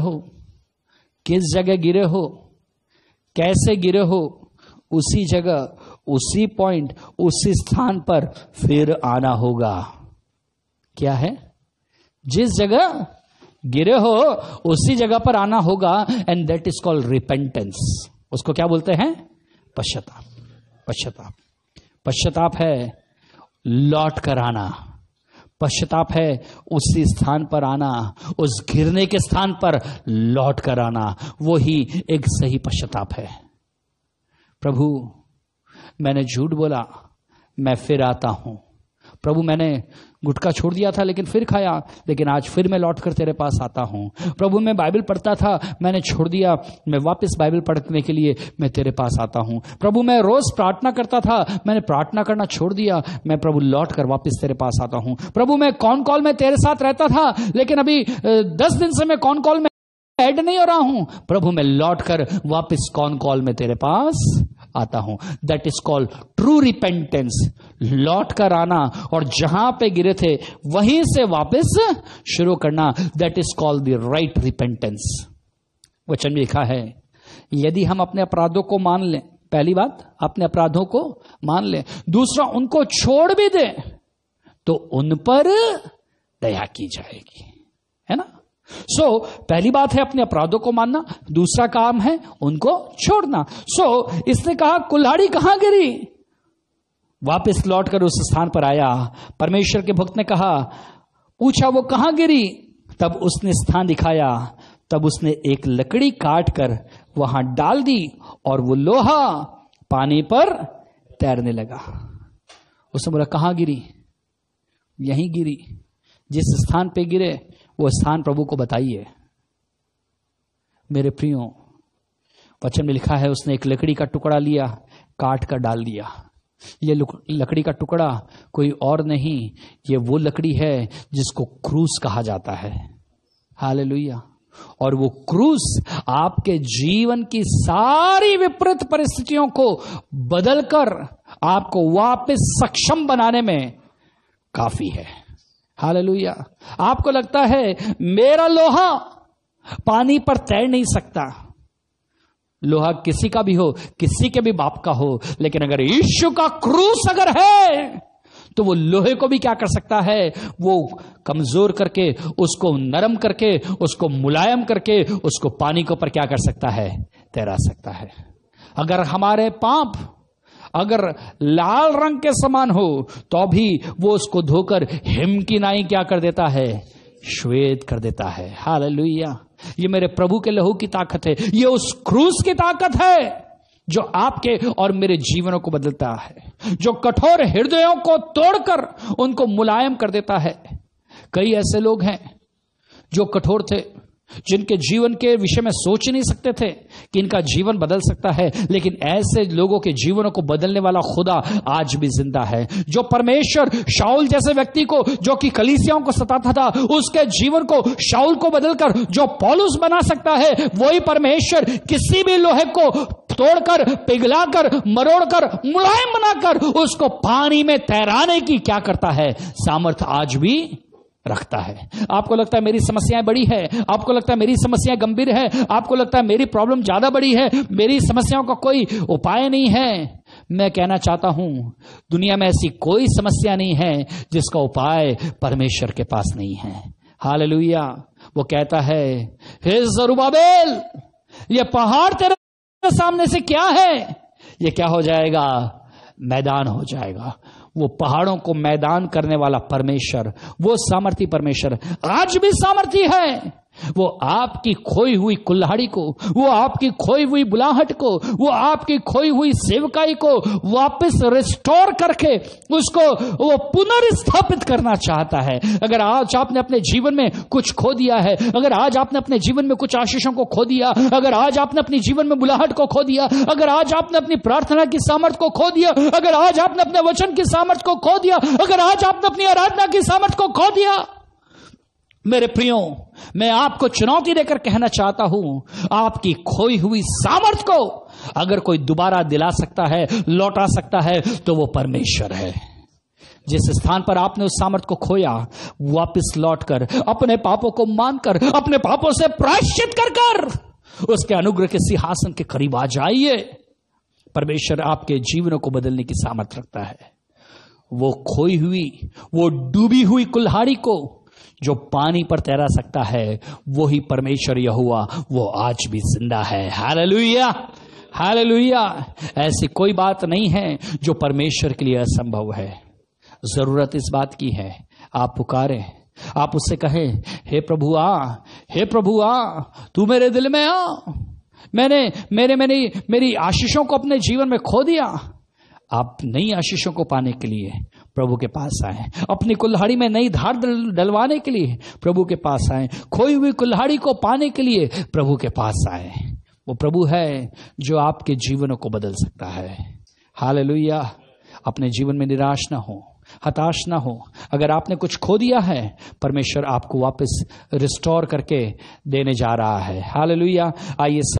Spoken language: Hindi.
हो? किस जगह गिरे हो? कैसे गिरे हो? उसी जगह, उसी पॉइंट उसी स्थान पर फिर आना होगा। क्या है? जिस जगह गिरे हो, उसी जगह पर आना होगा and that is called repentance उसको क्या बोलते हैं? पश्चाताप। पश्चाताप। पश्चाताप है लौट कर आना। पश्चाताप है, उसी स्थान पर आना, उस घिरने के स्थान पर लौट कर आना वो ही एक सही पश्चाताप है। प्रभु, मैंने झूठ बोला, मैं फिर आता हूँ। प्रभु, मैंने गुटखा छोड़ दिया था, लेकिन फिर खाया। लेकिन आज फिर मैं लौट कर तेरे पास आता हूँ। प्रभु, मैं बाइबल पढ़ता था, मैंने छोड़ दिया। मैं वापस बाइबल पढ़ने के लिए मैं तेरे पास आता हूँ। प्रभु, मैं रोज प्रार्थना करता था, मैंने प्रार्थना करना छोड़ दिया। मैं प्रभु लौट कर वापस तेरे पास आता हूँ। प्रभु, मैं कौन कॉल में तेरे साथ रहता था, लेकिन अभी दस दिन से मैं कौन कॉल में ऐड नहीं हो रहा हूँ। प्रभु, मैं लौट कर वापिस कौन कॉल में तेरे पास आता हूँ। That is called true repentance लौट कर आना और जहाँ पे गिरे थे, वहीं से वापस शुरू करना। That is called the right repentance वचन में लिखा है, यदि हम अपने अपराधों को मान लें, पहली बात, अपने अपराधों को मान लें। दूसरा, उनको छोड़ भी दे तो उन पर दया की जाएगी। है ना? सो so, पहली बात है अपने अपराधों को मानना दूसरा काम है उनको छोड़ना। सो so, इसने कहा कुल्हाड़ी कहाँ गिरी? वापस लौटकर उस स्थान पर आया। परमेश्वर के भक्त ने कहा पूछा वो कहाँ गिरी? तब उसने स्थान दिखाया। तब उसने एक लकड़ी काट कर वहाँ डाल दी और वो लोहा पानी पर तैरने लगा। उसने बोला कहाँ गिरी? यहीं गिरी। जिस स्थान पे गिरे वो स्थान प्रभु को बताइए। मेरे प्रियो, वचन में लिखा है, उसने एक लकड़ी का टुकड़ा लिया, काट कर डाल दिया। ये लकड़ी का टुकड़ा कोई और नहीं, ये वो लकड़ी है जिसको क्रूस कहा जाता है। हाल और वो क्रूस आपके जीवन की सारी विपरीत परिस्थितियों को बदलकर आपको वापस सक्षम बनाने में काफ़ी है। हालेलुया। आपको लगता है मेरा लोहा पानी पर तैर नहीं सकता? लोहा किसी का भी हो, किसी के भी बाप का हो, लेकिन अगर ईश्व का क्रूस अगर है तो वो लोहे को भी क्या कर सकता है? वो कमज़ोर करके, उसको नरम करके, उसको मुलायम करके, उसको पानी के ऊपर क्या कर सकता है? तैरा सकता है। अगर हमारे पाप अगर लाल रंग के समान हो तो भी वो उसको धोकर हिम की नाई क्या कर देता है? श्वेत कर देता है। हाल ये मेरे प्रभु के लहू की ताकत है। ये उस क्रूस की ताकत है जो आपके और मेरे जीवनों को बदलता है, जो कठोर हृदयों को तोड़कर उनको मुलायम कर देता है। कई ऐसे लोग हैं जो कठोर थे जिनके जीवन के विषय में सोच नहीं सकते थे कि इनका जीवन बदल सकता है, लेकिन ऐसे लोगों के जीवनों को बदलने वाला खुदा आज भी ज़िंदा है। जो परमेश्वर शाउल जैसे व्यक्ति को, जो कि कलीसियाओं को सताता था, उसके जीवन को शाउल को बदलकर जो पॉलुस बना सकता है, वही परमेश्वर किसी भी लोहे को तोड़कर, पिघलाकर, मरोड़कर, मुलायम बनाकर, उसको पानी में तैराने की क्या करता है? सामर्थ्य आज भी रखता है। आपको लगता है मेरी समस्याएँ बड़ी है? आपको लगता है मेरी समस्याएँ गंभीर है? आपको लगता है मेरी प्रॉब्लम ज़्यादा बड़ी है? मेरी समस्याओं का कोई उपाय नहीं है? मैं कहना चाहता हूँ, दुनिया में ऐसी कोई समस्या नहीं है जिसका उपाय परमेश्वर के पास नहीं है। हाल वो कहता है, हे जरूबाबेल ये पहाड़ तेरे सामने से क्या है? ये क्या हो जाएगा? मैदान हो जाएगा। वो पहाड़ों को मैदान करने वाला परमेश्वर, वो सामर्थी परमेश्वर आज भी सामर्थी है। वो आपकी खोई हुई कुल्हाड़ी को, वो आपकी खोई हुई बुलाहट को, वो आपकी खोई हुई सेवकाई को वापस रिस्टोर करके उसको वो पुनर्स्थापित करना चाहता है। अगर आज आपने अपने जीवन में कुछ खो दिया है, अगर आज आपने अपने जीवन में कुछ आशीषों को खो दिया, अगर आज आपने अपने जीवन में बुलाहट को खो दिया, अगर आज आपने अपनी प्रार्थना की सामर्थ्य को खो दिया, अगर आज आपने अपने वचन की सामर्थ्य को खो दिया, अगर आज आपने अपनी आराधना की सामर्थ्य को खो दिया मेरे प्रियो, मैं आपको चुनौती देकर कहना चाहता हूँ, आपकी खोई हुई सामर्थ को अगर कोई दोबारा दिला सकता है, लौटा सकता है तो वो परमेश्वर है। जिस स्थान पर आपने उस सामर्थ को खोया, वापस लौटकर, अपने पापों को मानकर, अपने पापों से प्रायश्चित कर कर, उसके अनुग्रह के सिंहासन के करीब आ जाइए। परमेश्वर आपके जीवनों को बदलने की सामर्थ रखता है। वो खोई हुई, वो डूबी हुई कुल्हाड़ी को जो पानी पर तैरा सकता है, वही परमेश्वर यह हुआ वो आज भी ज़िंदा है। हालेलुया! हालेलुया! ऐसी कोई बात नहीं है जो परमेश्वर के लिए असंभव है। ज़रूरत इस बात की है, आप पुकारे। आप उससे कहें, हे प्रभु आ हे प्रभु आ तू मेरे दिल में आ। मैंने, मेरे मैंने मेरी आशीषों को अपने जीवन में खो दिया। आप नई आशीषों को पाने के लिए प्रभु के पास आए। अपनी कुल्हाड़ी में नई धार डलवाने के लिए प्रभु के पास आए। खोई हुई कुल्हाड़ी को पाने के लिए प्रभु के पास आए। वो प्रभु है जो आपके जीवनों को बदल सकता है। हाल अपने जीवन में निराश ना हो, हताश ना हो। अगर आपने कुछ खो दिया है, परमेश्वर आपको वापस रिस्टोर करके देने जा रहा है। हाल आइए